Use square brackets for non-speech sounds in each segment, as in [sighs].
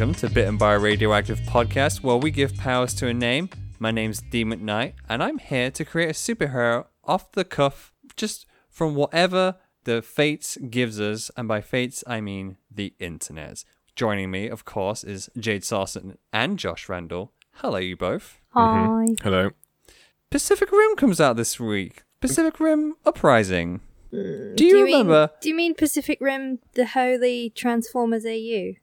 Welcome to Bitten by a Radioactive podcast, where we give powers to a name. My name's D McKnight, and I'm here to create a superhero off the cuff, just from whatever the fates gives us, and by fates I mean the internet. Joining me, of course, is Jade Sarson and Josh Randall. Hello, you both. Hi. Mm-hmm. Hello. Pacific Rim comes out this week. Pacific Rim Uprising. Mm. Do you, mean- remember? do you mean Pacific Rim, the Holy Transformers AU?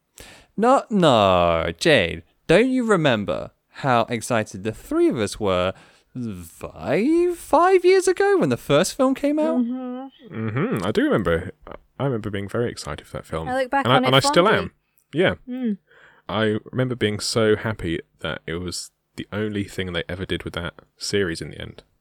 No, no, Jade. Don't you remember how excited the three of us were five five years ago when the first film came out? hmm Mhm. I do remember. I remember being very excited for that film. I look back and on I, it and I still am. Yeah. Mm. I remember being so happy that it was the only thing they ever did with that series in the end. [laughs]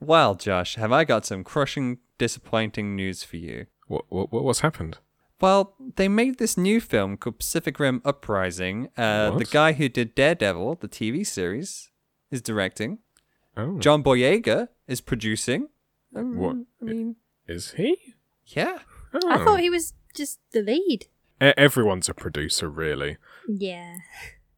Well, Josh, have I got some crushing, disappointing news for you? What what, what what's happened? Well, they made this new film called Pacific Rim Uprising. Uh, the guy who did Daredevil, the TV series, is directing. Oh, John Boyega is producing. Um, What? I mean, is he? yeah. Oh. I thought he was just the lead. E- everyone's a producer, really. Yeah.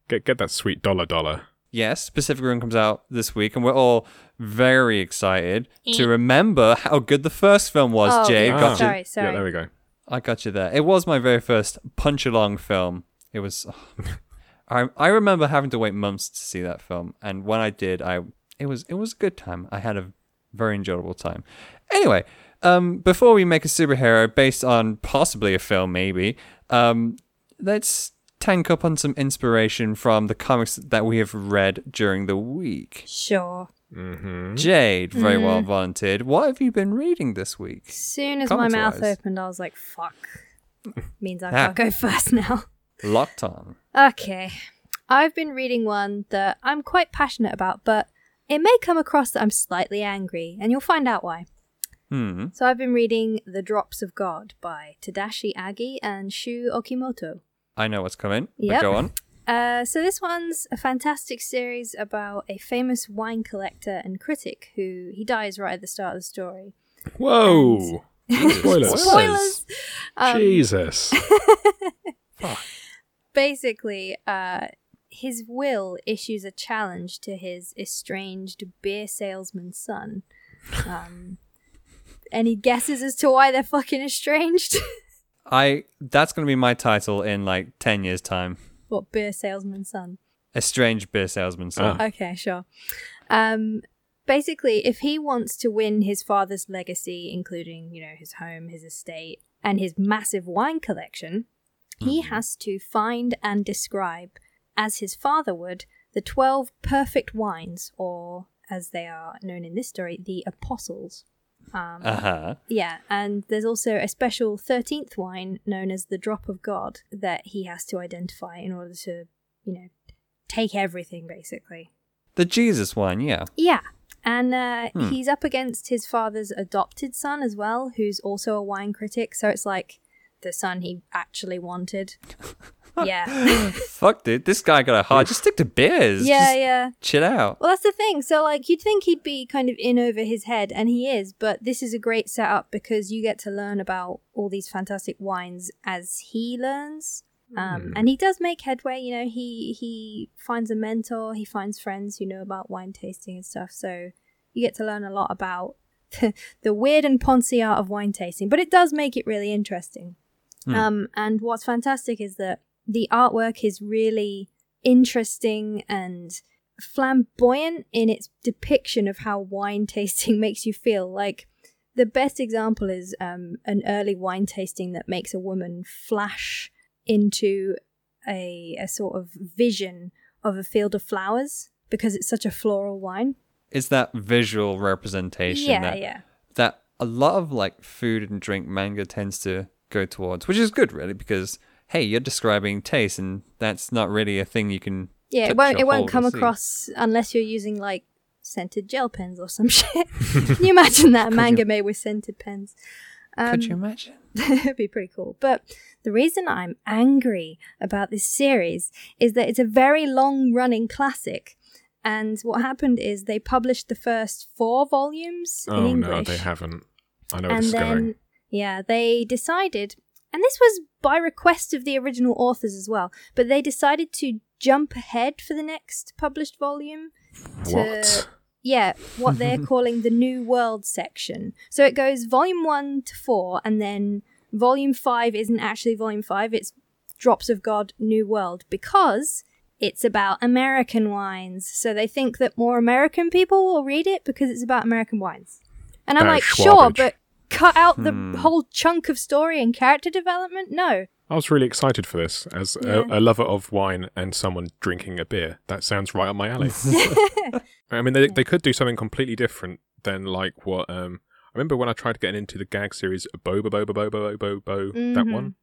Get get that sweet dollar dollar. Yes, Pacific Rim comes out this week, and we're all very excited to Eh. remember how good the first film was. Oh, Jade, yeah. got you. Sorry, sorry. Yeah, there we go. I got you there. It was my very first punch along film. It was. [laughs] I I remember having to wait months to see that film, and when I did, I it was it was a good time. I had a very enjoyable time. Anyway, um, before we make a superhero based on possibly a film, maybe, um, let's tank up on some inspiration from the comics that we have read during the week. Sure. Hmm Jade, very well Mm. volunteered. What have you been reading this week? As soon as my mouth Comics-wise. opened, I was like, fuck. [laughs] Means I can't go first now. Locked on. Okay. I've been reading one that I'm quite passionate about, but it may come across that I'm slightly angry, and you'll find out why. Hmm. So I've been reading The Drops of God by Tadashi Agi and Shu Okimoto. I know what's coming. But Yep. go on. [laughs] Uh, so this one's a fantastic series about a famous wine collector and critic who he dies right at the start of the story. Whoa! [laughs] Spoilers. Spoilers. Um, Jesus. [laughs] basically, uh, his will issues a challenge to his estranged beer salesman's son. Um, any guesses as to why they're fucking estranged? [laughs] I that's gonna be my title in like ten years time. What beer salesman's son? A strange beer salesman son. Ah. Okay, sure. Um, basically, if he wants to win his father's legacy, including, you know, his home, his estate, and his massive wine collection, he has to find and describe, as his father would, the 12 perfect wines, or as they are known in this story, the apostles. Um, Uh huh. yeah, and there's also a special 13th wine known as the Drop of God that he has to identify in order to, you know, take everything basically. The Jesus one, yeah. Yeah. And uh, Hmm. he's up against his father's adopted son as well, who's also a wine critic. So it's like the son he actually wanted. [laughs] yeah. [laughs] Fuck, dude. This guy got a heart. Just stick to beers. yeah, Just yeah. Chill out. Well, that's the thing. So, like, you'd think he'd be kind of in over his head, and he is, but this is a great setup because you get to learn about all these fantastic wines as he learns. Um, and he does make headway, you know, he he finds a mentor, he finds friends who know about wine tasting and stuff. So you get to learn a lot about [laughs] the weird and poncy art of wine tasting, but it does make it really interesting. Um, and what's fantastic is that the artwork is really interesting and flamboyant in its depiction of how wine [laughs] tasting makes you feel. Like the best example is um, an early wine tasting that makes a woman flash into a, a sort of vision of a field of flowers because it's such a floral wine. It's that visual representation yeah, that yeah. that a lot of like food and drink manga tends to go towards, which is good, really, because hey, you're describing taste, and that's not really a thing you can. Yeah, it won't or it won't come across unless you're using like scented gel pens or some [laughs] shit. [laughs] Can you imagine that Could manga you- made with scented pens? Could Um, you imagine? [laughs] It'd be pretty cool. But the reason I'm angry about this series is that it's a very long running classic. And what happened is they published the first four volumes in Oh English. no, they haven't. I know where and this then, going. yeah, they decided, and this was by request of the original authors as well, but they decided to jump ahead for the next published volume to What? yeah, what [laughs] they're calling the New World section. So it goes volume 1 to 4 and then volume 5 isn't actually volume 5, it's Drops of God New World because it's about American wines. So they think that more American people will read it because it's about American wines. And I'm like, sure, but cut out the Hmm. whole chunk of story and character development? No. I was really excited for this as Yeah. a, a lover of wine and someone drinking a beer. That sounds right up my alley. [laughs] [laughs] I mean, they, they could do something completely different than like what. Um, I remember when I tried to get into the gag series Boba Boba Boba Boba Boba Bo, that Mhm. one.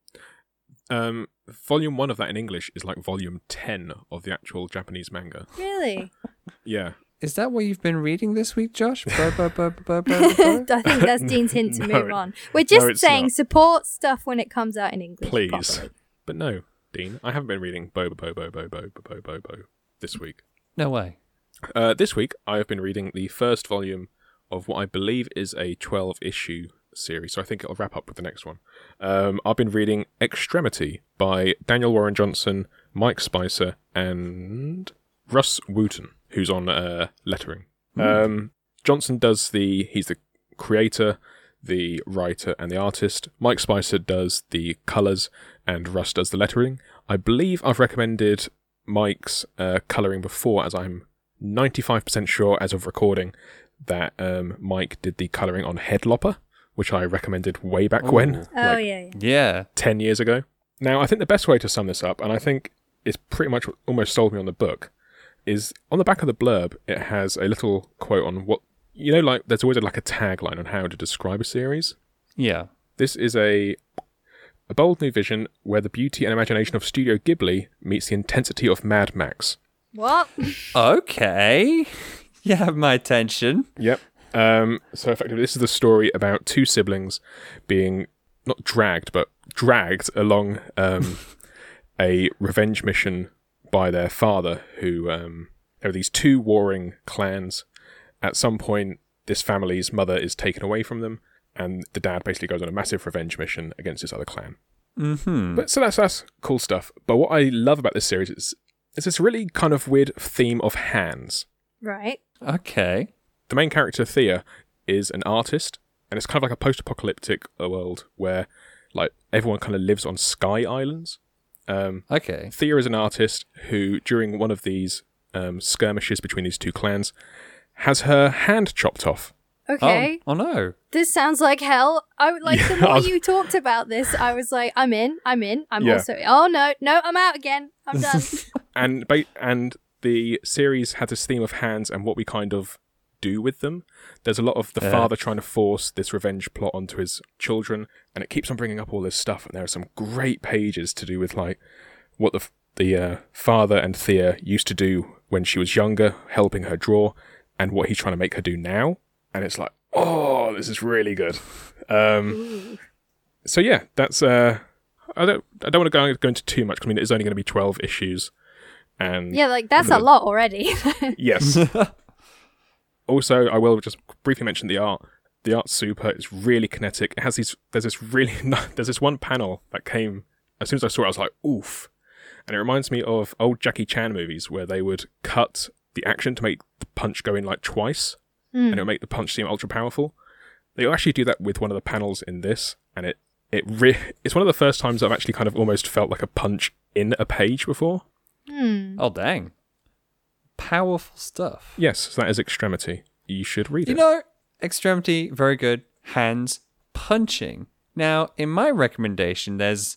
Um, volume one of that in English is like volume ten of the actual Japanese manga. Really? [laughs] Yeah, Is that what you've been reading this week, Josh? Bo- bo- bo- bo- bo- bo- bo? I think that's Dean's hint to [laughs] No, move on. We're just it's saying not. support stuff when it comes out in English. please. properly. But no, Dean, I haven't been reading Boba Boba Boba Boba Boba Boba this week. No way. Uh, this week, I have been reading the first volume of what I believe is a 12 issue series, so I think it'll wrap up with the next one. Um, I've been reading Extremity by Daniel Warren Johnson, Mike Spicer, and Rus Wooton, who's on uh, lettering. Um, Johnson does the, he's the creator, the writer, and the artist. Mike Spicer does the colours, and Rus does the lettering. I believe I've recommended Mike's uh, colouring before, as I'm 95% sure as of recording that um, Mike did the colouring on Headlopper, which I recommended way back when, Oh, like yeah, yeah. Yeah. 10 years ago. Now, I think the best way to sum this up, and I think it's pretty much almost sold me on the book, is on the back of the blurb, it has a little quote on what, you know, like there's always like a tagline on how to describe a series. Yeah. This is a a bold new vision where the beauty and imagination of Studio Ghibli meets the intensity of Mad Max. What? Okay. [laughs] You have my attention. Yep. Um, so effectively, this is the story about two siblings being not dragged, but dragged along um, [laughs] a revenge mission by their father, who um, there are these two warring clans. At some point, this family's mother is taken away from them, and the dad basically goes on a massive revenge mission against this other clan. Mm-hmm. But so that's that's cool stuff. But what I love about this series is is this really kind of weird theme of hands. Right. Okay. The main character Thea is an artist, and it's kind of like a post-apocalyptic uh, world where like everyone kind of lives on sky islands. Um, Okay. Thea is an artist who, during one of these um, skirmishes between these two clans, has her hand chopped off. Okay. Oh, oh no. This sounds like hell. I would like the Yeah, more was- [laughs] you talked about this, I was like, I'm in, I'm in, I'm Yeah. also oh no, no, I'm out again. I'm done. [laughs] and ba- and the series had this theme of hands and what we kind of do with them. There's a lot of the Yeah. father trying to force this revenge plot onto his children, and it keeps on bringing up all this stuff. And there are some great pages to do with like what the f- the uh, father and Thea used to do when she was younger, helping her draw, and what he's trying to make her do now. And it's like, oh, this is really good. Um, so yeah, that's uh, I don't I don't want to go, go into too much. 'cause I mean, it's only going to be twelve issues, and yeah, like that's a lot already. [laughs] yes. [laughs] also, I will just briefly mention the art. The art's super. It's really kinetic. It has these. There's this really. [laughs] There's this one panel that came as soon as I saw it. I was like, oof, and it reminds me of old Jackie Chan movies where they would cut the action to make the punch go in like twice, and it would make the punch seem ultra powerful. They actually do that with one of the panels in this, and it it re- it's one of the first times I've actually kind of almost felt like a punch in a page before. Hmm. Oh dang. Powerful stuff. Yes, so that is Extremity. You should read You it. You know, extremity, very good. Hands, punching. Now, in my recommendation, there's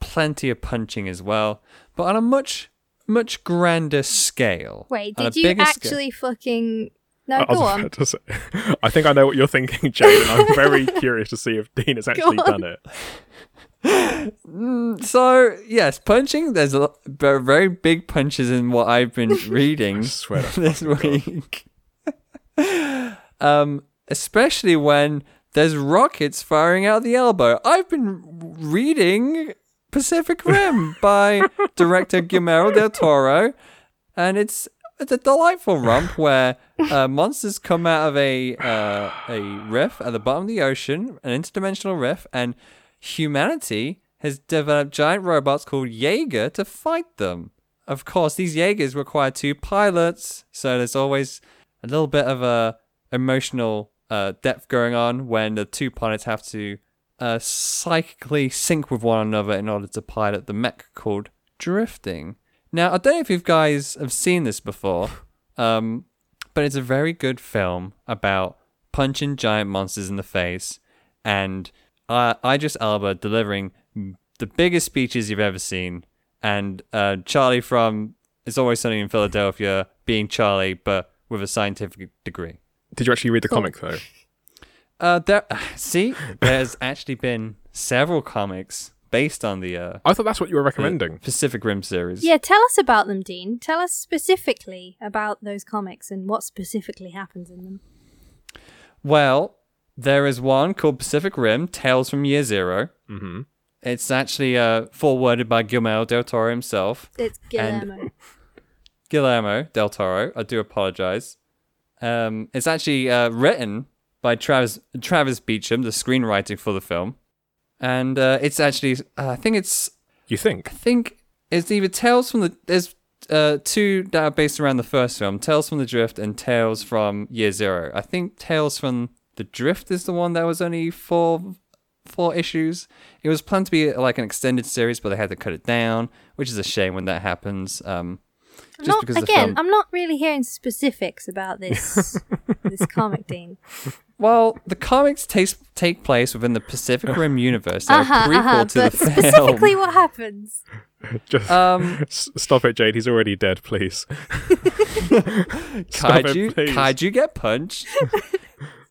plenty of punching as well, but on a much, much grander scale. Wait, did you bigger scale. actually fucking No, I was go on. about to say- [laughs] I think I know what you're thinking, Jade, and I'm very [laughs] curious to see if Dean has actually done it. Mm, so, yes, punching, there's a lot, very, very big punches in what I've been [laughs] reading swear this week. Um, especially when there's rockets firing out the elbow. I've been reading Pacific Rim [laughs] by director Guillermo del Toro, and it's it's a delightful romp where uh, monsters come out of a uh, a rift at the bottom of the ocean, an interdimensional rift, and humanity has developed giant robots called Jaeger to fight them. Of course, these Jaegers require two pilots, so there's always a little bit of a emotional uh, depth going on when the two pilots have to uh, psychically sync with one another in order to pilot the mech called drifting. Now, I don't know if you guys have seen this before, [laughs] um, but it's a very good film about punching giant monsters in the face and uh, Idris Elba delivering the biggest speeches you've ever seen, and uh, Charlie from It's Always Sunny in Philadelphia being Charlie, but with a scientific degree. Did you actually read the comic though? Uh, there, [sighs] see, there's actually been several comics based on the uh, I thought that's what you were recommending. Pacific Rim series. Yeah, tell us about them, Dean. Tell us specifically about those comics and what specifically happens in them. Well, there is one called Pacific Rim: Tales from Year 0 Mm-hmm. It's actually uh, forwarded by Guillermo del Toro himself. It's And- Guillermo. [laughs] Guillermo del Toro. I do apologize. Um, it's actually uh, written by Travis Travis Beacham, the screenwriter for the film, and uh, it's actually uh, I think it's You think? I think it's either Tales from the there's uh, two that are based around the first film, Tales from the Drift and Tales from Year Zero. I think Tales from the Drift is the one that was only four four issues. It was planned to be like an extended series, but they had to cut it down, which is a shame when that happens. Um, I'm just not, because the again, film- I'm not really hearing specifics about this [laughs] this comic, Dean. Well, the comics take take place within the Pacific [laughs] Rim universe. They're Uh-huh, prequel uh-huh, to but the film. specifically what happens? [laughs] Just Um, S- stop it, Jade. He's already dead. Please. Stop it, kaiju, please. kaiju get punched.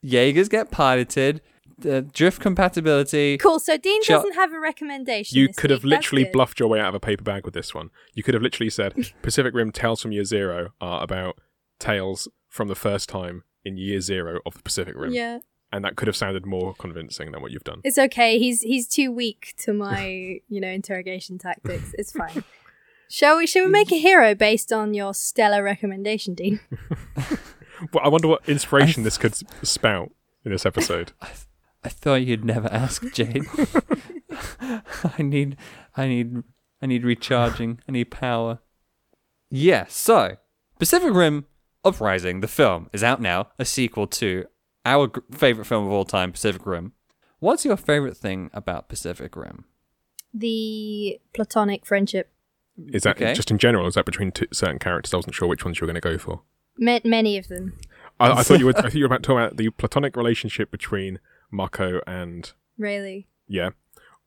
Jaegers get piloted. The drift compatibility. Cool. So Dean Shut- doesn't have a recommendation. You could have week. That's literally bluffed your way out of a paper bag with this one. You could have literally said [laughs] Pacific Rim Tales from Year Zero are about tales from the first time in Year Zero of the Pacific Rim. Yeah, And that could have sounded more convincing than what you've done. it's okay. He's he's too weak to [laughs] my you know interrogation tactics. It's [laughs] fine. Shall we? Shall we make a hero based on your stellar recommendation, Dean? Well, I wonder what inspiration this could spout in this episode. I thought you'd never ask, Jade. [laughs] [laughs] I need, I need, I need recharging. I need power. Yeah. So, Pacific Rim Uprising, the film, is out now. A sequel to our g- favorite film of all time, Pacific Rim. What's your favorite thing about Pacific Rim? The platonic friendship. Is that Okay. just in general? Is that between two, certain characters? I wasn't sure which ones you were going to go for. Ma- many of them, I, I thought you were. I thought you were about talking about the platonic relationship between Mako and really. yeah,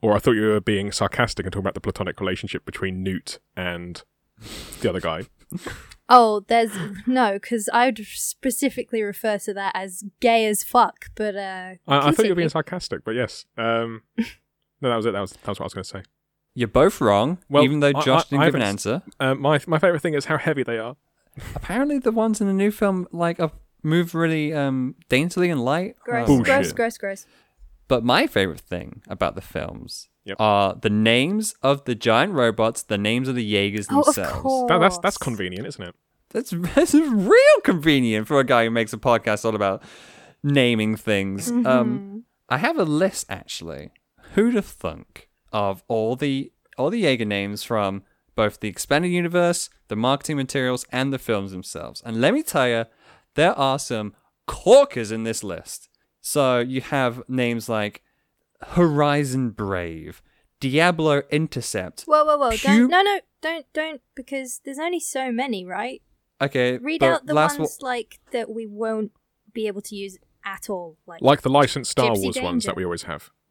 or I thought you were being sarcastic and talking about the platonic relationship between Newt and the other guy. [laughs] Oh, there's no, because I would specifically refer to that as gay as fuck. But uh, I, I thought you were being sarcastic, but yes. Um, [laughs] no, that was it. That was that was what I was going to say. You're both wrong, Well, even though I- Josh I- didn't I give an haven't answer. Um, my my favorite thing is how heavy they are. Apparently, the ones in the new film like are move really um daintily and light. gross, Um, Bullshit. gross, gross, gross. But my favorite thing about the films Yep. are the names of the giant robots, the names of the Jaegers Oh, of themselves. course. That, that's that's convenient, isn't it? That's [laughs] that's real convenient for a guy who makes a podcast all about naming things. Mm-hmm. Um, I have a list actually. Who'd have thunk of all the all the Jaeger names from both the expanded universe, the marketing materials, and the films themselves? And let me tell you, there are some corkers in this list. So you have names like Horizon Brave, Diablo Intercept. Whoa, whoa, whoa! Pu- Don't, no, no, don't, don't, because there's only so many, right? Okay, Read out the last ones like that we won't be able to use at all. Like, Like the licensed Star Gypsy Wars ones that we always have. [laughs]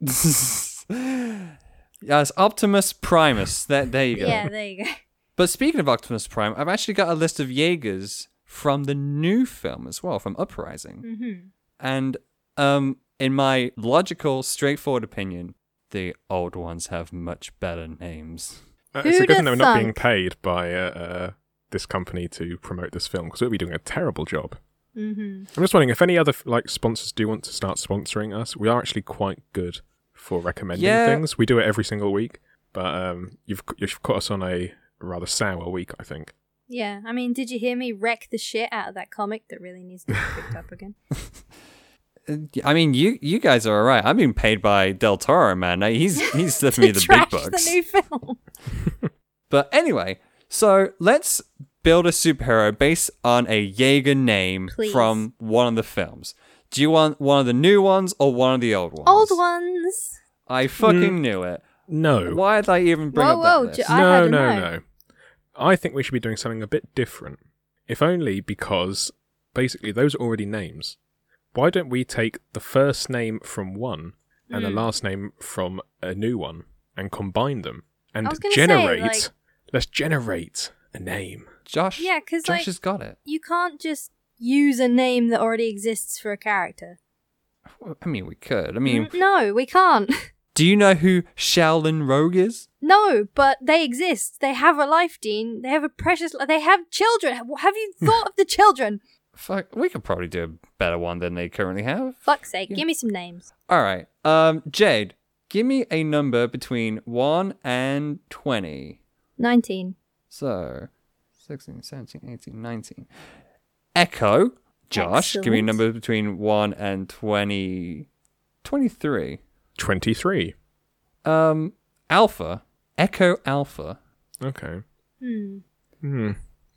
yes, Optimus Primus. There, there you go. yeah, there you go. But speaking of Optimus Prime, I've actually got a list of Jaegers from the new film as well, from Uprising. hmm And um, in my logical, straightforward opinion, the old ones have much better names. Uh, it's a good thing that we're not being paid by uh, uh, this company to promote this film because we'll be doing a terrible job. hmm I'm just wondering if any other like sponsors do want to start sponsoring us. We are actually quite good for recommending Yeah. things. We do it every single week, but um, you've you've caught us on a rather sour week, I think. Yeah, I mean, did you hear me wreck the shit out of that comic that really needs to be picked up again? [laughs] I mean, you you guys are all right. I'm being paid by Del Toro, man. He's he's [laughs] slipping me the big Trash bucks. the new film. [laughs] But anyway, so let's build a superhero based on a Jaeger name Please. from one of the films. Do you want one of the new ones or one of the old ones? Old ones. I fucking mm. knew it. No. Why did I even bring Whoa, up that whoa, list? j- I no, had no, no. no. I think we should be doing something a bit different. If only because basically those are already names. Why don't we take the first name from one and the Hmm. last name from a new one and combine them and I was gonna say, generate? like- Let's generate a name. Josh, Yeah, 'cause, Josh like- has got it. You can't just use a name that already exists for a character. I mean, we could. I mean, N- no, we can't. [laughs] do you know who Shaolin Rogue is? No, but they exist. They have a life, Dean. They have a precious. li- They have children. Have you [laughs] thought of the children? Fuck, we could probably do a better one than they currently have. Fuck's sake, give me some names. All right. Um, Jade, give me a number between 1 and 20. Nineteen. So, 16, 17, 18, 19. Echo, Josh, give me a number between 1 and 20. 23. 23. Um, Alpha, Echo Alpha. Okay. Hmm. Hmm.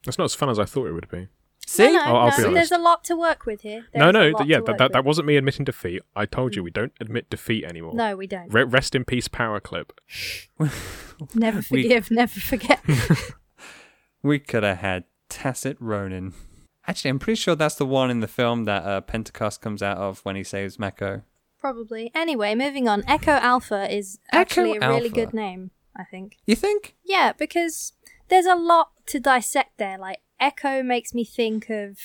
That's not as fun as I thought it would be. See? No, no, I'll- I'll no. be honest. There's a lot to work with here. no, There's no, a th- yeah, to that, work that, that with. wasn't me admitting defeat. I told you we don't admit defeat anymore. No, we don't. Re- rest in peace, Power Clip. [laughs] never We- forgive, never forget. [laughs] [laughs] We could have had Tacit Ronin. Actually, I'm pretty sure that's the one in the film that uh, Pentecost comes out of when he saves Mako. Probably. Anyway, moving on. Echo Alpha is Echo actually a really Alpha. good name, I think. You think? Yeah, because there's a lot to dissect there. Like, Echo makes me think of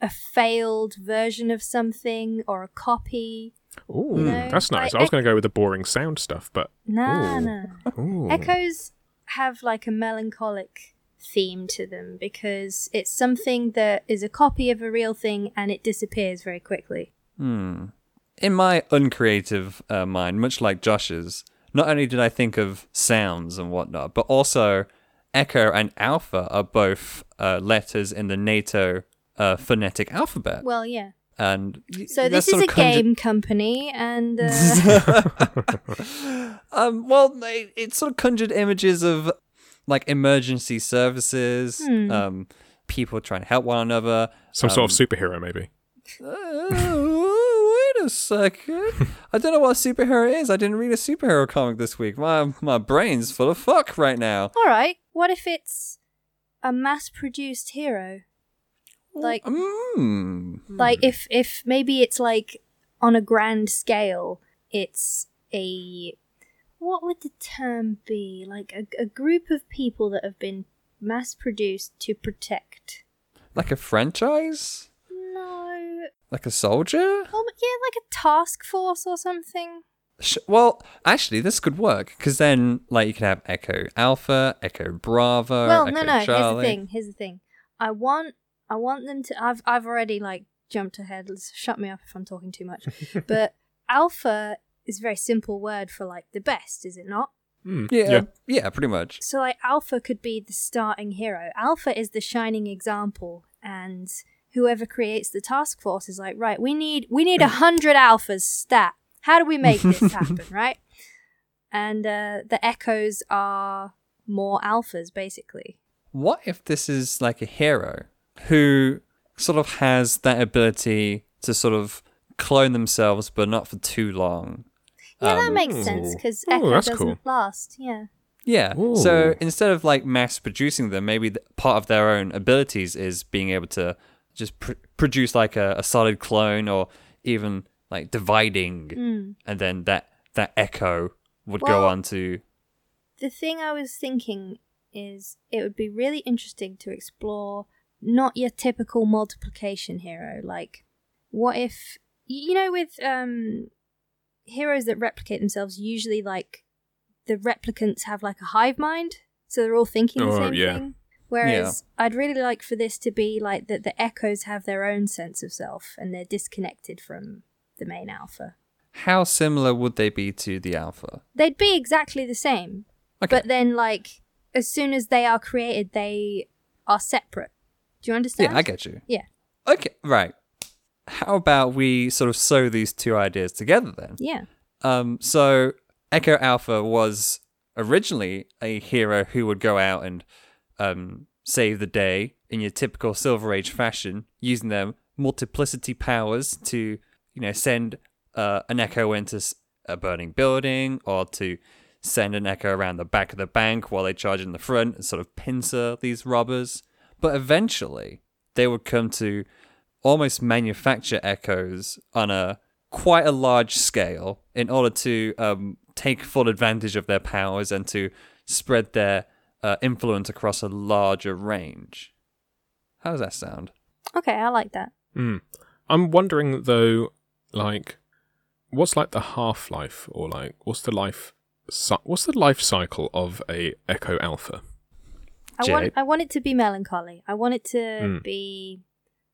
a failed version of something or a copy. Ooh, No, that's nice. I- I was going to go with the boring sound stuff, but Nah, Ooh. nah. Ooh. Echoes have like a melancholic theme to them because it's something that is a copy of a real thing and it disappears very quickly. Hmm. In my uncreative uh, mind, much like Josh's, not only did I think of sounds and whatnot, but also Echo and Alpha are both uh, letters in the NATO uh, phonetic alphabet. Well, yeah. and So this is a conju- game company and uh, [laughs] um, well, it, it sort of conjured images of like emergency services, Hmm. um, people trying to help one another. Some sort of Um, superhero, maybe. [laughs] A second. I don't know what a superhero is. I didn't read a superhero comic this week. My my brain's full of fuck right now. all right, what if it's a mass-produced hero? Like Mm. like if if maybe it's like on a grand scale, it's a what would the term be? Like a, a group of people that have been mass-produced to protect. Like a franchise? No, Like a soldier? oh yeah, like a task force or something. Sh- well, actually, this could work because then, like, you could have Echo Alpha, Echo Bravo. well, Echo no, no. Here's the thing. Here's the thing. I want, I want them to. I've, I've already like jumped ahead. Let's shut me up if I'm talking too much. [laughs] but alpha is a very simple word for like the best, is it not? Hmm, Yeah, yeah, pretty much. So like alpha could be the starting hero. Alpha is the shining example, and whoever creates the task force is like, right, we need we need a hundred alphas stat. How do we make this [laughs] happen, right? And uh, the echoes are more alphas, basically. What if this is like a hero who sort of has that ability to sort of clone themselves, but not for too long? Yeah, that Um, makes sense because Ooh, Echo that's doesn't cool. last. Yeah. Yeah. So instead of like mass producing them, maybe th- part of their own abilities is being able to just pr- produce like a, a solid clone or even like dividing, Mm. and then that that echo would go on to. The thing I was thinking is it would be really interesting to explore not your typical multiplication hero. Like, what if you know with um heroes that replicate themselves? Usually, like the replicants have like a hive mind, so they're all thinking the Oh, same yeah. thing. Whereas I'd really like for this to be like that the echoes have their own sense of self and they're disconnected from the main alpha. How similar would they be to the alpha? They'd be exactly the same. Okay. But then, like, as soon as they are created, they are separate. Do you understand? Yeah, I get you. Yeah. Okay, right. how about we sort of sew these two ideas together then? Yeah. Um, so Echo Alpha was originally a hero who would go out and um, save the day in your typical Silver Age fashion, using their multiplicity powers to, you know, send uh, an echo into a burning building or to send an echo around the back of the bank while they charge in the front and sort of pincer these robbers. But eventually, they would come to almost manufacture echoes on a quite a large scale in order to um, take full advantage of their powers and to spread their uh, influence across a larger range. How does that sound? Okay, I like that. Mm. I'm wondering though, like, what's like the half life, or like, what's the life, cy- what's the life cycle of a Echo Alpha? I Jay? want I want it to be melancholy. I want it to Mm. be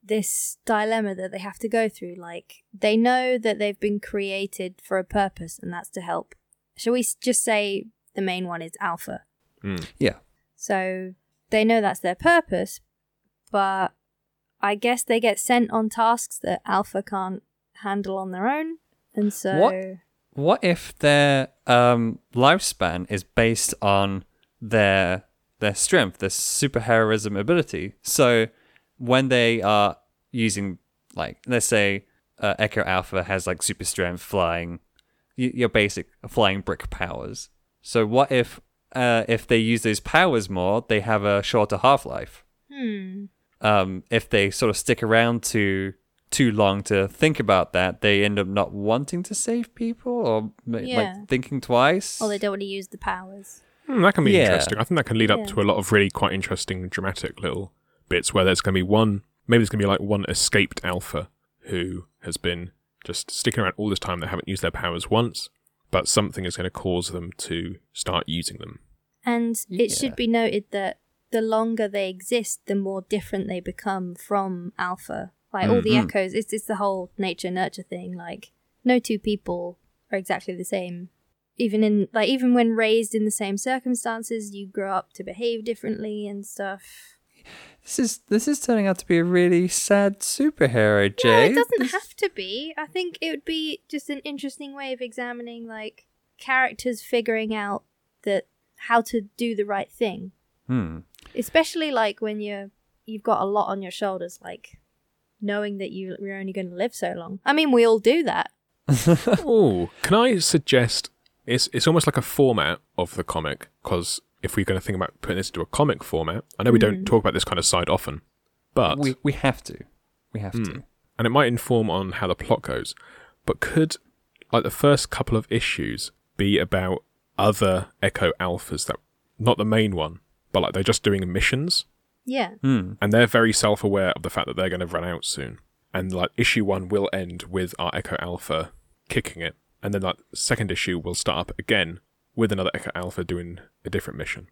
this dilemma that they have to go through. Like they know that they've been created for a purpose, and that's to help. Shall we just say the main one is Alpha? Mm. Yeah. So they know that's their purpose, but I guess they get sent on tasks that Alpha can't handle on their own, and so What? What if their um, lifespan is based on their their strength, their superheroism ability? So when they are using, like, let's say uh, Echo Alpha has like super strength, flying, y- your basic flying brick powers. So what if uh, if they use those powers more, they have a shorter half life? hmm. um, if they sort of stick around too too long to think about that, they end up not wanting to save people or Yeah. like thinking twice. Or they don't want to use the powers. Hmm, that can be Yeah. interesting. I think that can lead up Yeah. to a lot of really quite interesting, dramatic little bits where there's going to be one, maybe there's going to be like one escaped Alpha who has been just sticking around all this time. They haven't used their powers once, but something is going to cause them to start using them. And it Yeah. should be noted that the longer they exist, the more different they become from Alpha. Like all the Mhm. echoes, it's it's the whole nature nurture thing. Like no two people are exactly the same. Even in like even when raised in the same circumstances, you grow up to behave differently and stuff. This is this is turning out to be a really sad superhero, No, Jay. it doesn't This- have to be. I think it would be just an interesting way of examining like characters figuring out that how to do the right thing. Hmm. especially like when you're you've got a lot on your shoulders like knowing that you you're only going to live so long i mean we all do that [laughs] oh, can I suggest it's it's almost like a format of the comic because if we're going to think about putting this into a comic format, I know we don't talk about this kind of side often, but we we have to. We have Hmm. to. and it might inform on how the plot goes. But could like the first couple of issues be about other Echo Alphas that not the main one, but like they're just doing missions yeah Hmm. and they're very self-aware of the fact that they're going to run out soon. And like issue one will end with our Echo Alpha kicking it, and then like second issue will start up again with another Echo Alpha doing a different mission.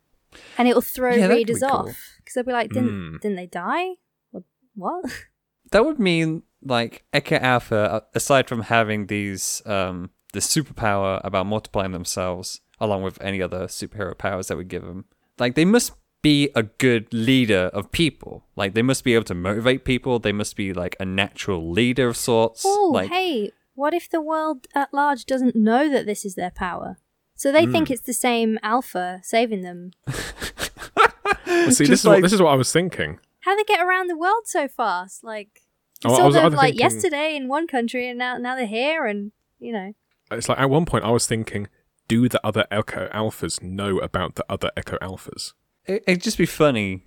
and it'll throw Yeah, readers be off because they'll be like didn't Mm. didn't they die what, what? [laughs] That would mean like Echo Alpha, uh, aside from having these um the superpower about multiplying themselves, along with any other superhero powers that we give them, like they must be a good leader of people. Like they must be able to motivate people. They must be like a natural leader of sorts. oh like hey what if the world at large doesn't know that this is their power so they think mm. it's the same alpha saving them Well, [laughs] see, Just this is what this is what I was thinking. how they get around the world so fast like Oh, I sort was- I of was like thinking- yesterday in one country and now now they're here and you know It's like at one point I was thinking, do the other Echo Alphas know about the other Echo Alphas? it, it'd just be funny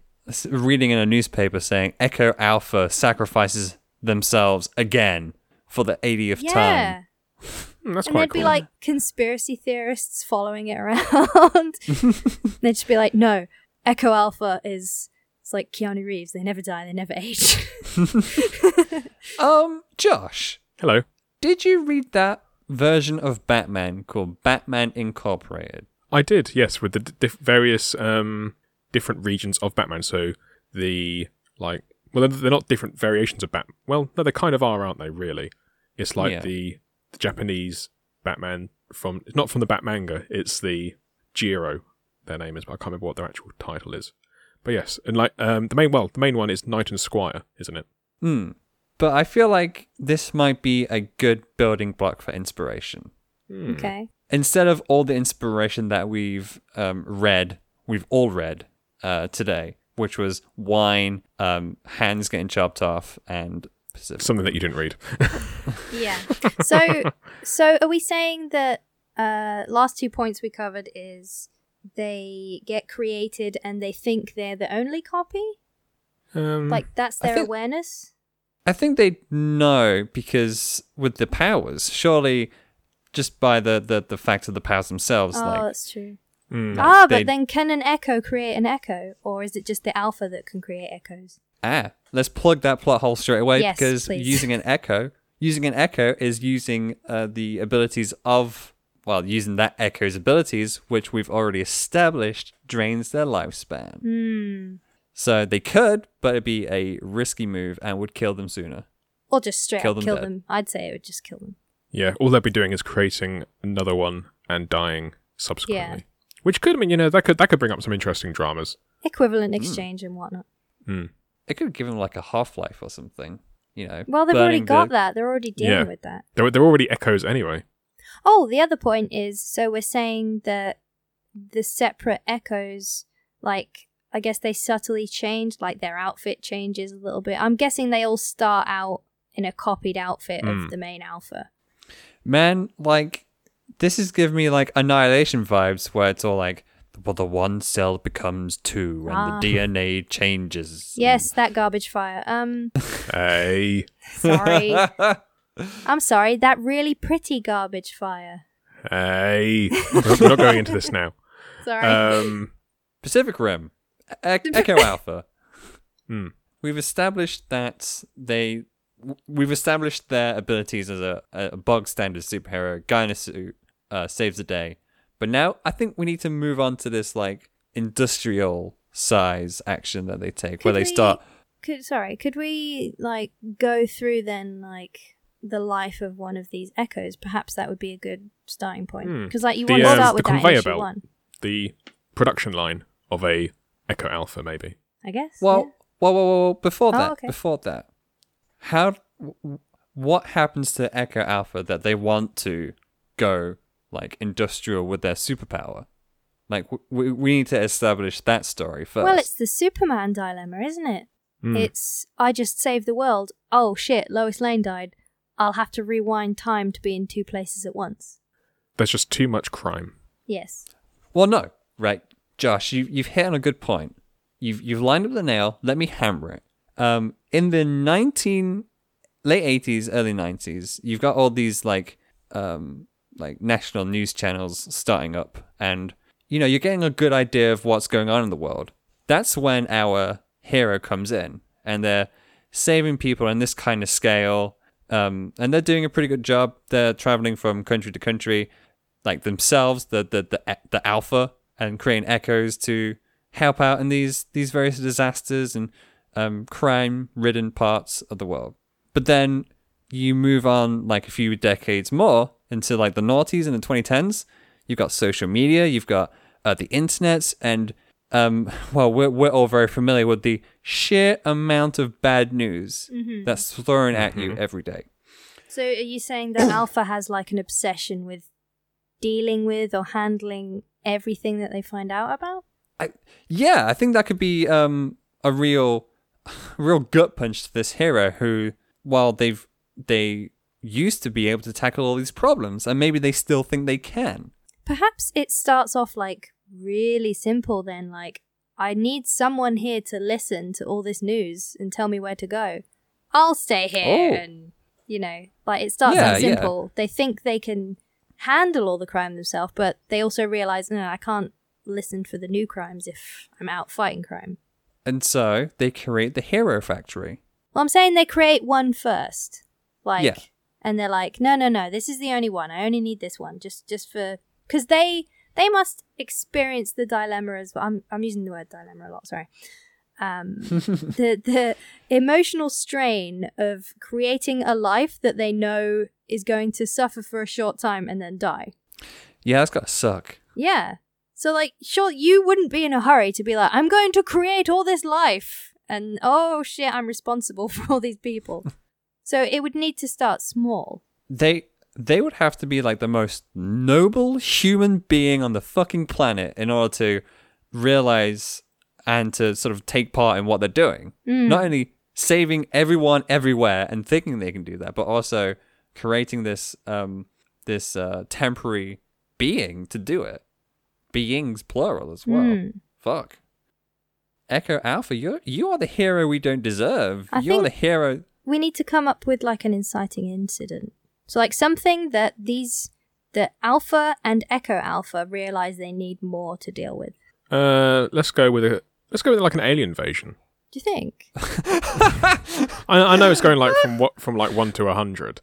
reading in a newspaper saying Echo Alpha sacrifices themselves again for the 80th yeah time. Hmm, that's and quite there'd cool. be like conspiracy theorists following it around [laughs] [laughs] they'd just be like no echo alpha is it's like keanu reeves they never die they never age [laughs] Um, Josh, Hello. did you read that version of Batman called Batman Incorporated? I did, yes, with the d- diff- various um, different regions of Batman. So the like, well, they're, they're not different variations of Batman. Well, no, they kind of are, aren't they? Really, it's like Yeah. the, the Japanese Batman from. It's not from the Bat manga. It's the Jiro. Their name is, but I can't remember what their actual title is. But yes, and like um, the main well, the main one is Knight and Squire, isn't it? Hmm. but I feel like this might be a good building block for inspiration. Hmm. Okay. Instead of all the inspiration that we've um, read, we've all read uh, today, which was wine, um, hands getting chopped off, and Pacific. Something that you didn't read. [laughs] Yeah. [laughs] So, so are we saying that uh, last two points we covered is they get created and they think they're the only copy? Um, Like that's I their think- awareness? I think they know because with the powers, surely just by the, the, the fact of the powers themselves, Oh, like that's true. mm. ah, but then can an echo create an echo, or is it just the alpha that can create echoes? Ah, let's plug that plot hole straight away Yes, because please. using an echo, using an echo is using uh, the abilities of well, using that echo's abilities, which we've already established, drains their lifespan. Hmm. So they could, but it'd be a risky move and would kill them sooner. Or just straight Kill up them kill them. I'd say it would just kill them. Yeah, all they'd be doing is creating another one and dying subsequently. Yeah. Which could mean, you know, that could that could bring up some interesting dramas. Equivalent Hmm. exchange and whatnot. Mm. It could give them like a half life or something, you know. Well, they've already got the- that. They're already dealing Yeah. with that. They're, they're already echoes anyway. Oh, the other point is so we're saying that the separate echoes, like, I guess they subtly change, like their outfit changes a little bit. I'm guessing they all start out in a copied outfit Hmm. of the main alpha. Man, like this is giving me like annihilation vibes where it's all like well the one cell becomes two and Ah. the DNA changes. Yes, that garbage fire. Um, [laughs] Hey. sorry. [laughs] I'm sorry, that really pretty garbage fire. Hey. [laughs] we're we're not going into this now. Sorry. Um, Pacific Rim. E- Echo Alpha. Hmm. We've established that they we've established their abilities as a, a bog standard superhero, guy in a suit, uh, saves the day. But now I think we need to move on to this like industrial size action that they take, where Could they we- start could sorry, could we like go through then like the life of one of these echoes? Perhaps that would be a good starting point. Hmm. Because like you The, want to um, start the with that in conveyor issue belt. one, the production line of a Echo Alpha, maybe. I guess. Well, yeah. well, well, well, well, before Oh, that, okay. before that, how, w- what happens to Echo Alpha that they want to go like industrial with their superpower? Like, w- we we need to establish that story first. Well, it's the Superman dilemma, isn't it? Hmm. It's I just saved the world. Oh shit, Lois Lane died. I'll have to rewind time to be in two places at once. There's just too much crime. Yes. well, no, right, Josh, you you've hit on a good point. You've you've lined up the nail. Let me hammer it. Um, in the nineteen late eighties, early nineties, you've got all these like um like national news channels starting up, and you know you're getting a good idea of what's going on in the world. That's when our hero comes in, and they're saving people on this kind of scale. Um, and they're doing a pretty good job. They're traveling from country to country, like themselves, the the the, the alpha, and creating echoes to help out in these these various disasters and um, crime-ridden parts of the world. But then you move on like a few decades more into like the noughties and the 2010s. You've got social media, you've got uh, the internet, and um, [laughs] well, we're we're all very familiar with the sheer amount of bad news that's thrown at you every day. So are you saying that Alpha has like an obsession with dealing with or handling everything that they find out about? I, yeah, I think that could be um, a real, [laughs] real gut punch to this hero who, while they've they used to be able to tackle all these problems, and maybe they still think they can. Perhaps it starts off like really simple then like I need someone here to listen to all this news and tell me where to go. I'll stay here Oh. and you know, like it starts Yeah, out yeah. simple. They think they can handle all the crime themselves, but they also realize no, I can't listen for the new crimes if I'm out fighting crime. And so they create the Hero Factory. Well, I'm saying they create one first, like, Yeah. and they're like, no, no, no, this is the only one. I only need this one, just, just for, because they, they must experience the dilemma as well. I'm, I'm using the word dilemma a lot. Sorry. Um, [laughs] the the emotional strain of creating a life that they know is going to suffer for a short time and then die. Yeah, that's gotta suck. Yeah. So like, sure, you wouldn't be in a hurry to be like, I'm going to create all this life, and oh shit, I'm responsible [laughs] for all these people. So it would need to start small. They they would have to be like the most noble human being on the fucking planet in order to realize and to sort of take part in what they're doing. Not only saving everyone everywhere and thinking they can do that, but also creating this um this uh, temporary being to do it. Beings plural as well. Hmm. Fuck. Echo Alpha, you're you are the hero we don't deserve. I You're the hero. We need to come up with like an inciting incident. So like something that these that Alpha and Echo Alpha realize they need more to deal with. Uh, let's go with a let's go with like an alien invasion. Do you think? [laughs] [laughs] I, I know it's going like from what from like one to a hundred,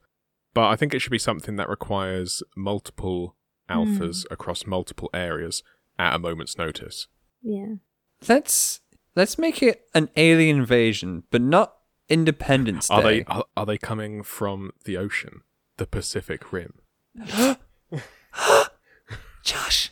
but I think it should be something that requires multiple alphas across multiple areas at a moment's notice. Yeah. Let's let's make it an alien invasion, but not Independence Day. Are they are, are they coming from the ocean, the Pacific Rim? [gasps] Josh,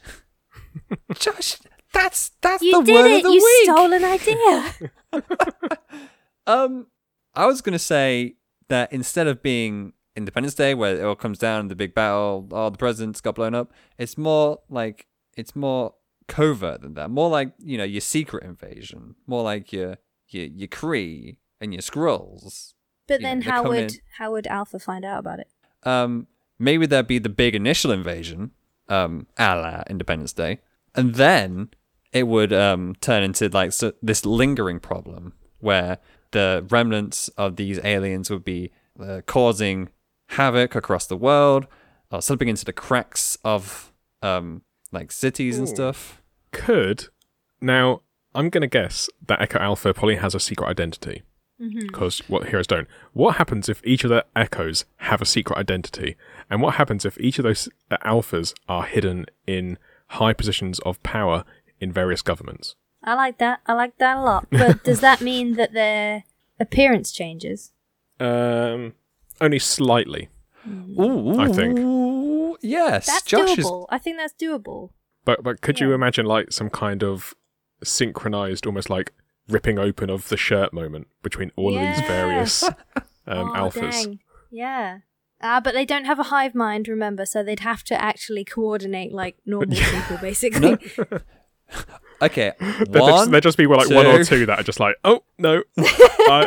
Josh, that's that's You the did word it! of the You week. stole an idea. [laughs] Um, I was gonna say that instead of being Independence Day, where it all comes down and the big battle, all the presidents got blown up, it's more like it's more covert than that. More like you know your secret invasion. More like your your your Kree and your Skrulls. but Yeah, then they how would in- how would Alpha find out about it? Um, maybe there'd be the big initial invasion, um, a la Independence Day, and then it would um turn into like so, this lingering problem where the remnants of these aliens would be uh, causing havoc across the world, or slipping into the cracks of um like cities and stuff. Could now I'm gonna guess that Echo Alpha probably has a secret identity because what heroes don't. What happens if each of the Echoes have a secret identity, and what happens if each of those uh, alphas are hidden in high positions of power in various governments? I like that. I like that a lot. But [laughs] does that mean that their appearance changes? Um, only slightly. Ooh, I think. yes, That's Josh is doable. I think that's doable. But but could you imagine like some kind of synchronized, almost like ripping open of the shirt moment between all of these various [laughs] um, oh, alphas? dang. Yeah. Ah, but they don't have a hive mind, remember, so they'd have to actually coordinate like normal people, [laughs] basically. [laughs] okay. There'd One, just, there'd just be like one or two. two that are just like, oh no, I,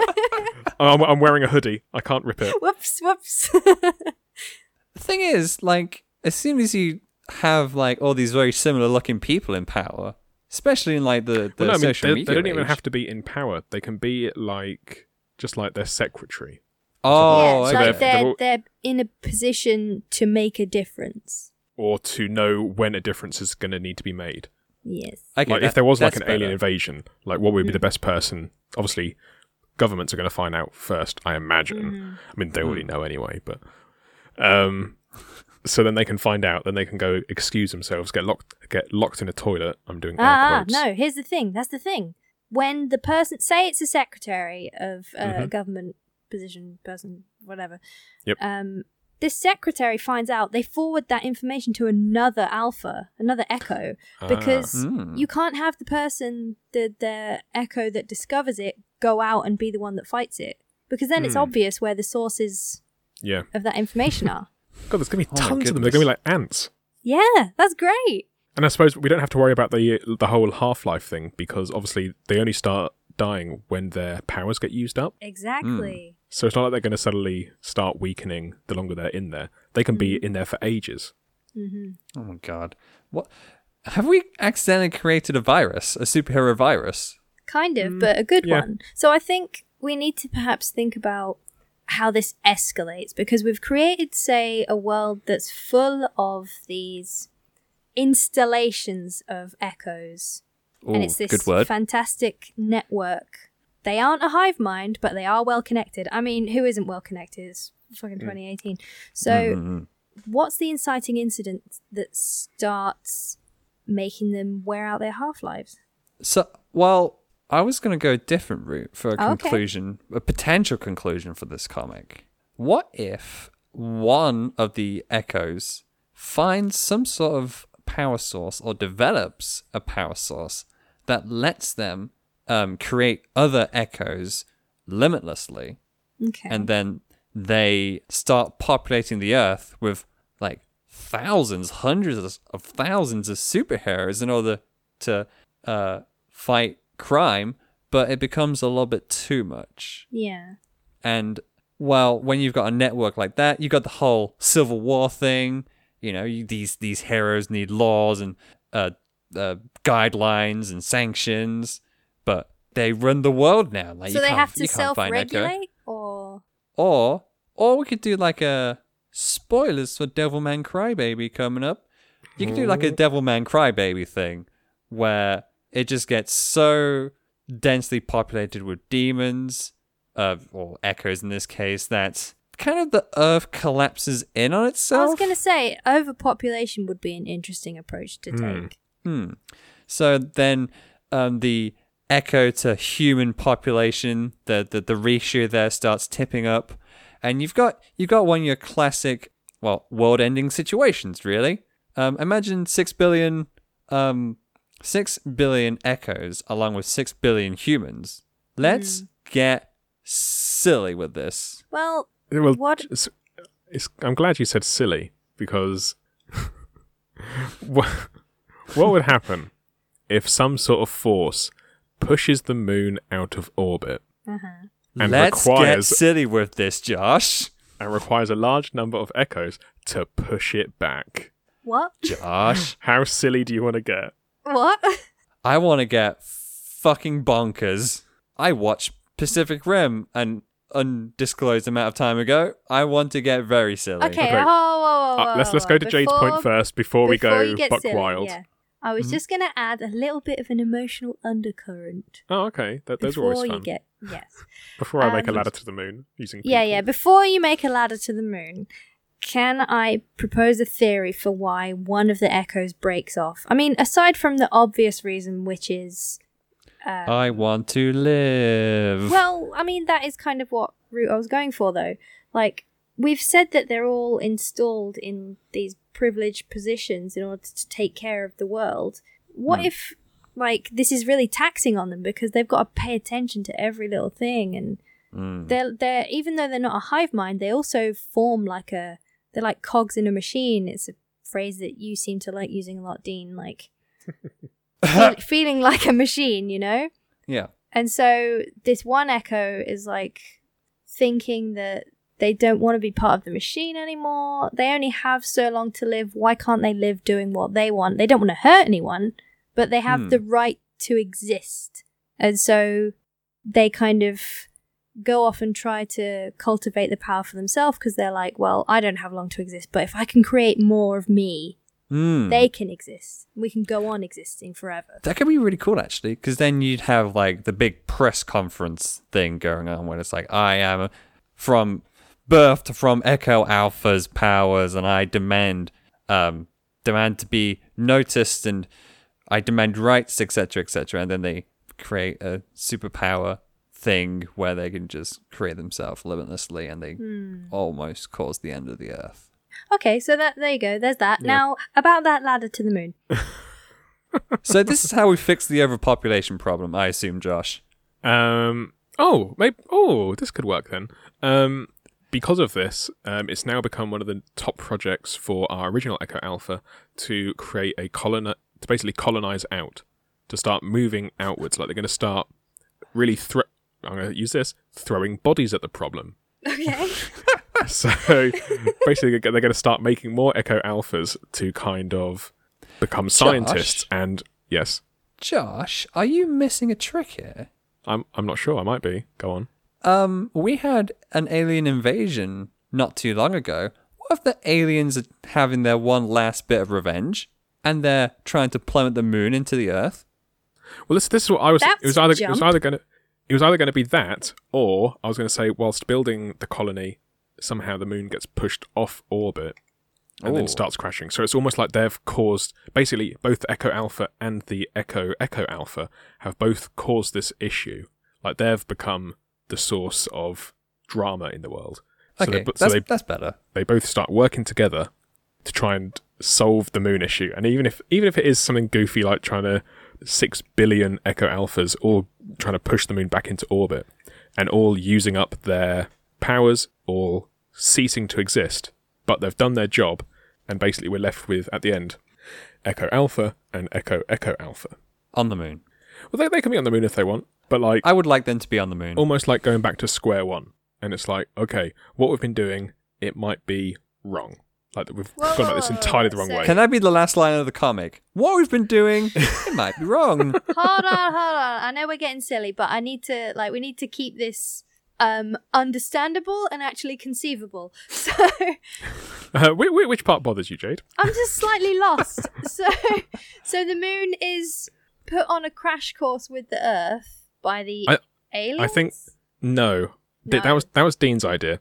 I'm, I'm wearing a hoodie, I can't rip it. whoops, whoops. The thing is, like, as soon as you have like all these very similar looking people in power, especially in like the, the Well, no, I mean, social they, media they don't even age- have to be in power. They can be like just like their secretary. Oh, yeah, so okay. like they're- they're, they're all- they're in a position to make a difference. Or to know when a difference is going to need to be made. Yes. Okay, like that- if there was like that's an alien invasion, like what Mm. would be the best person? Obviously, governments are going to find out first. I imagine. Mm-hmm. I mean, they already Hmm. know anyway, but um, so then they can find out. Then they can go excuse themselves, get locked, get locked in a toilet. I'm doing air Ah, quotes. no, here's the thing. That's the thing. When the person, say it's a secretary of a Mhm. government position, person, whatever. Yep. Um, this secretary finds out, they forward that information to another alpha, another echo, Ah. because Hmm. you can't have the person, the, the echo that discovers it, go out and be the one that fights it. Because then it's Hmm. obvious where the sources Yeah. of that information [laughs] are. God, there's going to be Oh tons of them. They're going to be like ants. Yeah, that's great. And I suppose we don't have to worry about the the whole half life thing because obviously they only start dying when their powers get used up. Exactly. Hmm. So it's not like they're going to suddenly start weakening the longer they're in there. They can be mm-hmm. in there for ages. Mm-hmm. Oh my god. What have we accidentally created a virus, a superhero virus? Kind of, mm. but a good yeah. one. So I think we need to perhaps think about how this escalates because we've created, say, a world that's full of these installations of echoes. and it's this good word. fantastic network. They aren't a hive mind, but they are well connected. I mean, who isn't well connected? It's fucking mm. 2018. So, Mhm. what's the inciting incident that starts making them wear out their half lives? So, well, I was going to go a different route for a Okay. conclusion, a potential conclusion for this comic. What if one of the echoes finds some sort of power source or develops a power source that lets them um, create other echoes limitlessly, Okay. and then they start populating the Earth with like thousands, hundreds of thousands of superheroes in order to uh, fight crime, but it becomes a little bit too much. Yeah. And well, when you've got a network like that, you've got the whole Civil War thing. You know, you, these these heroes need laws and uh, uh, guidelines and sanctions, but they run the world now. Like so you they have to you can't find Echo. self-regulate, or Or or we could do like a spoilers for Devilman Crybaby coming up. You could do like a Devilman Crybaby thing where it just gets so densely populated with demons, uh, or echoes in this case, that kind of the earth collapses in on itself. I was going to say overpopulation would be an interesting approach to take. Hmm. So then um, the echo to human population, the, the the ratio there starts tipping up, and you've got you've got one of your classic well world-ending situations. Really, um, imagine six billion um, six billion echoes along with six billion humans. Let's get silly with this. Well, Well, What- It's, it's, I'm glad you said silly because [laughs] what, what would happen if some sort of force pushes the moon out of orbit uh-huh. and Let's get requires silly with this, Josh. and requires a large number of echoes to push it back? what? Josh, How silly do you want to get? What? [laughs] I want to get fucking bonkers. I watched Pacific Rim an undisclosed amount of time ago. I want to get very silly. Okay, Okay. oh, whoa, whoa, whoa, Uh, let's let's go to Jade's Before- point first before, we before go you get buck silly, wild. Yeah. I was Mhm. just going to add a little bit of an emotional undercurrent Oh, okay. That, those are before always you fun. get yes. Before I make a Um, ladder to the moon using Yeah, people. yeah. Before you make a ladder to the moon, can I propose a theory for why one of the echoes breaks off? I mean, aside from the obvious reason, which is, uh, I want to live. well, I mean, that is kind of what route I was going for, though. Like, we've said that they're all installed in these privileged positions in order to take care of the world. What Hmm. if, like, this is really taxing on them because they've got to pay attention to every little thing and Mm. they're they're even though they're not a hive mind, they also form like a they're like cogs in a machine. It's a phrase that you seem to like using a lot, Dean. Like [laughs] feel, feeling like a machine, you know. yeah. And so this one echo is like thinking that they don't want to be part of the machine anymore. They only have so long to live. Why can't they live doing what they want? They don't want to hurt anyone, but they have Hmm. the right to exist. And so they kind of go off and try to cultivate the power for themselves because they're like, well, I don't have long to exist, but if I can create more of me, Mm. they can exist. We can go on existing forever. that could be really cool actually, because then you'd have like the big press conference thing going on where it's like, I am from birth from Echo Alpha's powers, and I demand, um, demand to be noticed, and I demand rights, etc., etc. And then they create a superpower thing where they can just create themselves limitlessly, and they Hmm. almost cause the end of the earth. Okay, so that there you go. There's that. Yeah. Now about that ladder to the moon. [laughs] so this is how we fix the overpopulation problem, I assume, Josh. Um. Oh, maybe. Oh, this could work then. Um. Because of this, um, it's now become one of the top projects for our original Echo Alpha to create a colon to basically colonize out, to start moving outwards. Like they're going to start really thro I'm going to use this throwing bodies at the problem. Okay. [laughs] So basically, they're going to start making more Echo Alphas to kind of become scientists. And yes, Josh, are you missing a trick here? I'm I'm not sure. I might be. Go on. Um, we had an alien invasion not too long ago. What if the aliens are having their one last bit of revenge and they're trying to plummet the moon into the Earth? Well, this this is what I was. That's it was either a it was either going to it was either going to be that, or I was going to say, whilst building the colony, somehow the moon gets pushed off orbit and Ooh. then oh. starts crashing. So it's almost like they've caused basically both Echo Alpha and the Echo Echo Alpha have both caused this issue. Like they've become the source of drama in the world. So Okay, they, bu- so that's, they that's better. they both start working together to try and solve the moon issue. And even if even if it is something goofy like trying to six billion Echo Alphas all trying to push the moon back into orbit and all using up their powers all ceasing to exist, but they've done their job, and basically we're left with at the end Echo Alpha and Echo Echo Alpha. On the moon. Well, they, they can be on the moon if they want, but like I would like them to be on the moon. almost like going back to square one. And it's like, okay, what we've been doing, it might be wrong. Like we've Whoa, gone about this whoa, whoa, entirely the wrong way. Can that be the last line of the comic? What we've been doing, it might be wrong. [laughs] hold on, hold on. I know we're getting silly, but I need to like we need to keep this um understandable and actually conceivable. [laughs] So Uh, whi- whi- which part bothers you, Jade? I'm just [laughs] slightly lost. so so the moon is put on a crash course with the Earth by the I- aliens. I think no. Th- That was that was Dean's idea.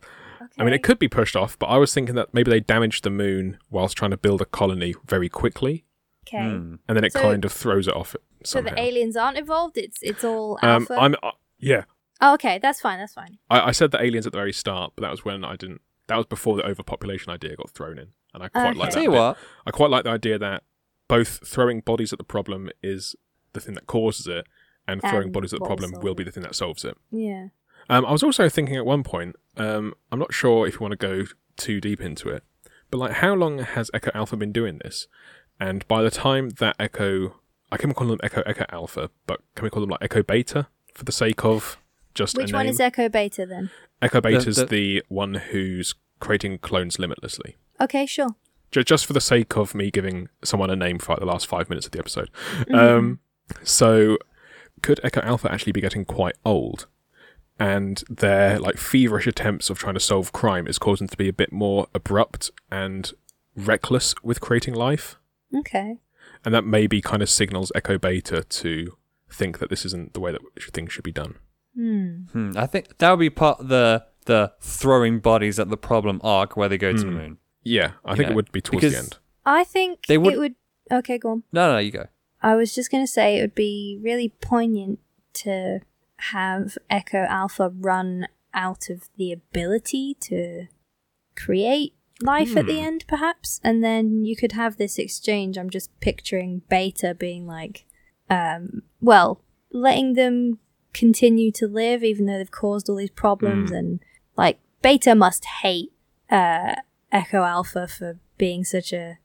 I mean, it could be pushed off, but I was thinking that maybe they damaged the moon whilst trying to build a colony very quickly, Okay. Hmm. and then it So- kind of throws it off. So the aliens aren't involved. It's it's all um. I'm uh, yeah. oh, okay, that's fine. That's fine. I, I said the aliens at the very start, but that was when I didn't. That was before the overpopulation idea got thrown in, and I quite Okay. like that. Tell you what, I quite like the idea that both throwing bodies at the problem is the thing that causes it, and throwing And bodies at the problem will be the thing that solves it. Yeah. Um, I was also thinking at one point, um, I'm not sure if you want to go too deep into it, but like, how long has Echo Alpha been doing this? And by the time that Echo, I can call them Echo Echo Alpha, but can we call them like Echo Beta for the sake of just Which a one name? is Echo Beta then? Echo Beta's the- the one who's creating clones limitlessly. Okay, sure. Ju- just for the sake of me giving someone a name for like the last five minutes of the episode. Mm-hmm. Um, so could Echo Alpha actually be getting quite old? And their like feverish attempts of trying to solve crime is causing them to be a bit more abrupt and reckless with creating life. Okay. And that maybe kind of signals Echo Beta to think that this isn't the way that things should be done. Hmm. hmm, I think that would be part of the the throwing bodies at the problem arc where they go to the Hmm. moon. Yeah, I You think know, it would be towards because- the end. I think They would- it would. Okay, go on. No, no, you go. I was just going to say it would be really poignant to have Echo Alpha run out of the ability to create life at the Hmm. end, perhaps, and then you could have this exchange. I'm just picturing Beta being like, um, well, letting them continue to live even though they've caused all these problems, Hmm. and like Beta must hate uh, Echo Alpha for being such a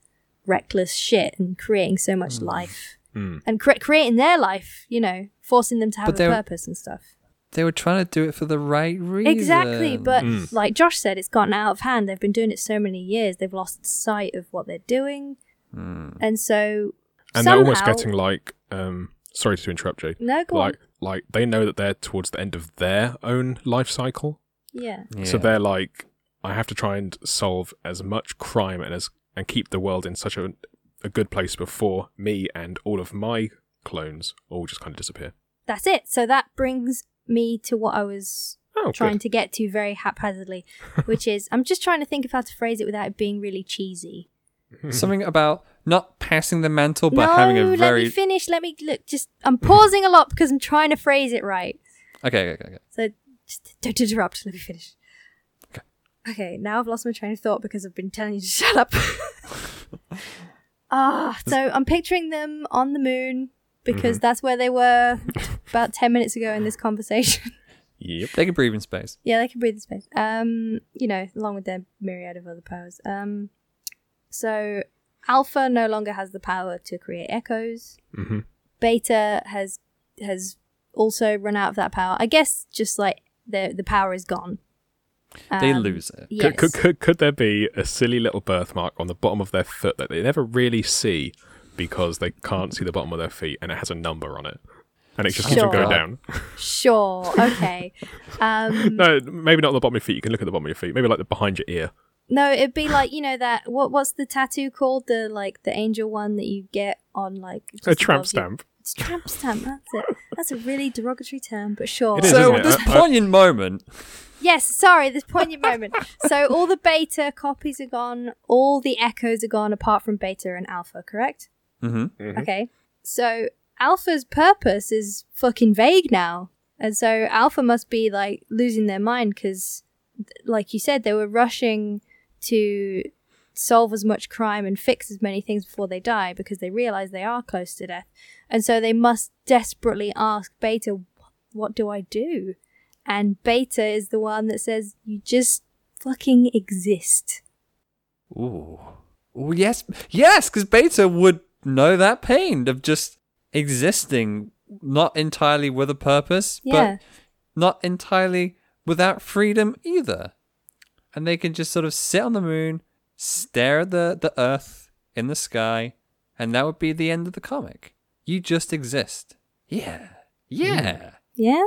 reckless shit and creating so much life Hmm. and cre- creating their life, you know, forcing them to have But a purpose and stuff. They were trying to do it for the right reason. Exactly, but Mm. like Josh said, it's gotten out of hand. They've been doing it so many years, they've lost sight of what they're doing, Hmm. and so And they're almost getting like, um, sorry to interrupt, Jade. no, go like on. like they know that they're towards the end of their own life cycle Yeah, so they're like i have to try and solve as much crime and as and keep the world in such a, a good place before me and all of my clones all just kind of disappear that's it. So that brings me to what I was oh trying good. to get to very haphazardly, [laughs] which is I'm just trying to think of how to phrase it without it being really cheesy. [laughs] Something about not passing the mantle, but no, having a let very me finish. Let me look. Just I'm pausing a lot because I'm trying to phrase it right. okay, okay, okay. So just don't interrupt. Let me finish. Okay. Okay. now I've lost my train of thought because I've been telling you to shut up. [laughs] Ah, so I'm picturing them on the moon because Mm-hmm. that's where they were [laughs] about 10 minutes ago in this conversation. [laughs] yep They can breathe in space. yeah, they can breathe in space. Um, you know, along with their myriad of other powers. Um, so Alpha no longer has the power to create echoes. Mm-hmm. Beta has has also run out of that power. I guess just like the the power is gone. They Um, lose it. Yes. could, could, could, could there be a silly little birthmark on the bottom of their foot that they never really see because they can't see the bottom of their feet and it has a number on it and it just keeps on going down Sure. Okay. [laughs] Um, no maybe not on the bottom of your feet you can look at the bottom of your feet maybe like the behind your ear no, it'd be like you know that what what's the tattoo called? The like the angel one that you get on like a tramp above your- stamp It's tramp stamp. That's it. That's a really derogatory term, but sure. It is, so isn't it? this I- I- poignant moment. Yes, sorry, this poignant moment. So all the beta copies are gone, all the echoes are gone apart from beta and alpha, correct? hmm Okay. So Alpha's purpose is fucking vague now. And so Alpha must be like losing their mind because, like you said, they were rushing to solve as much crime and fix as many things before they die because they realize they are close to death. And so they must desperately ask Beta, what do I do? And Beta is the one that says you just fucking exist. Ooh. Ooh, yes, yes, because Beta would know that pain of just existing, not entirely with a purpose, Yeah. but not entirely without freedom either. And they can just sort of sit on the moon, stare at the, the earth in the sky, and that would be the end of the comic. You just exist. Yeah. Yeah. Yeah?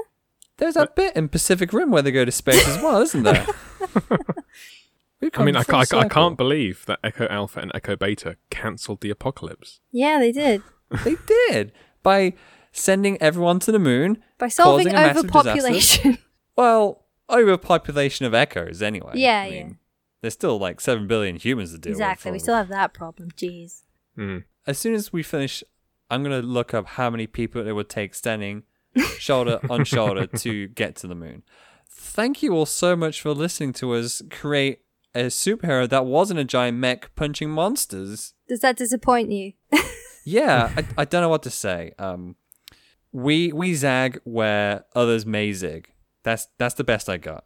There's that bit in Pacific Rim where they go to space as well, isn't there? [laughs] I mean, I, ca- I, I can't believe that Echo Alpha and Echo Beta cancelled the apocalypse. Yeah, they did. [laughs] They did by sending everyone to the moon. By solving causing a massive disaster. overpopulation. Well, overpopulation of echoes anyway. Yeah, I yeah. mean, There's still like seven billion humans to deal with. exactly. We still have that problem. Jeez. Mm. As soon as we finish, I'm gonna look up how many people it would take standing shoulder on shoulder to get to the moon. Thank you all so much for listening to us create a superhero that wasn't a giant mech punching monsters. Does that disappoint you? [laughs] Yeah, I, I don't know what to say. Um, we we zag where others may zig. That's that's the best I got.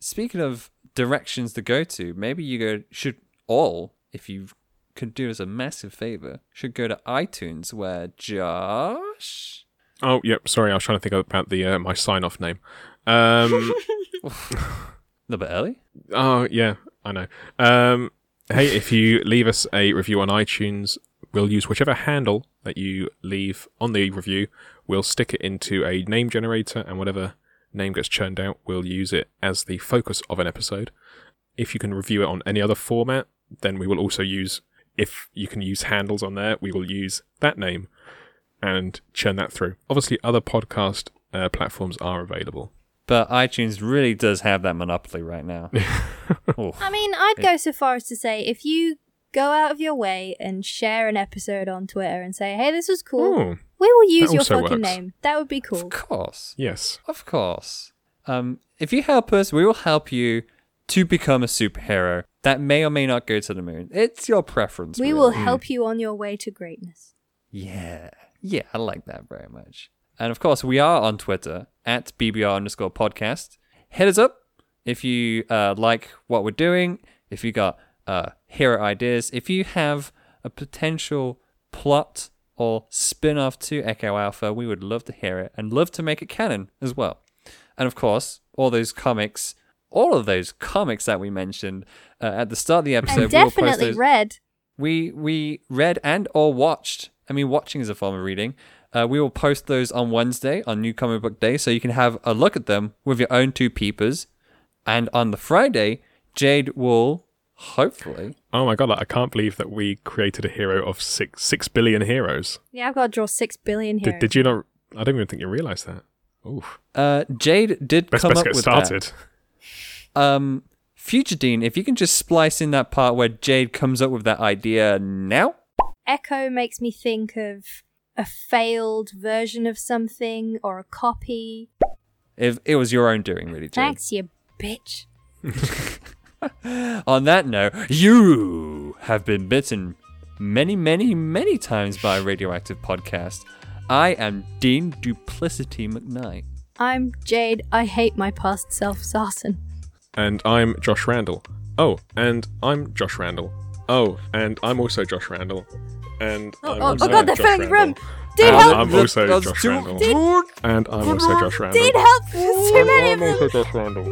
Speaking of directions to go to, maybe you go should all if you could do us a massive favor should go to iTunes where Josh. Oh, yep. Sorry, I was trying to think about the uh, my sign off name. Um, [laughs] A little bit early. oh, yeah, I know. Um, hey, if you leave us a review on iTunes, we'll use whichever handle that you leave on the review. We'll stick it into a name generator, and whatever name gets churned out, we'll use it as the focus of an episode. If you can review it on any other format, then we will also use. If you can use handles on there, we will use that name and churn that through. Obviously, other podcast uh, platforms are available. But iTunes really does have that monopoly right now. [laughs] I mean, I'd go so far as to say if you go out of your way and share an episode on Twitter and say, "Hey, this was cool," Oh, we will use That your also fucking works. name. That would be cool. Of course. yes. Of course. Um, if you help us, we will help you to become a superhero that may or may not go to the moon. It's your preference. We really. will help you on your way to greatness. Yeah. Yeah, I like that very much. And of course, we are on Twitter at BBR underscore podcast. Hit us up if you uh, like what we're doing, if you got uh, hero ideas, if you have a potential plot or spin off to Echo Alpha, we would love to hear it and love to make it canon as well. And of course, all those comics, all of those comics that we mentioned uh, at the start of the episode, and we definitely those- read. we we read and or watched. I mean, watching is a form of reading. Uh, we will post those on Wednesday on New Comic Book Day, so you can have a look at them with your own two peepers. And on the Friday, Jade will hopefully. Oh my god, I can't believe that we created a hero of six six billion heroes. Yeah, I've got to draw six billion here. Did, did you not? I don't even think you realised that. Oof. Uh, Jade did Best come best up get with started. that. Um, Future Dean, if you can just splice in that part where Jade comes up with that idea now. Echo makes me think of a failed version of something or a copy. If it was your own doing, really, Jade. Thanks, you bitch. [laughs] On that note, you have been bitten many, many, many times by a radioactive podcast. I am Dean Duplicity McKnight. I'm Jade. I hate my past self, Sarson. And I'm Josh Randall. Oh, and I'm Josh Randall. Oh, and I'm also Josh Randall. And Oh, I'm oh, also oh god, they're Josh filling the room. Randall. Dude, help! I'm also That's Josh too- Randall. Dude, And I'm also Josh Randall. Dude, help! There's too many of I'm them. also Josh Randall.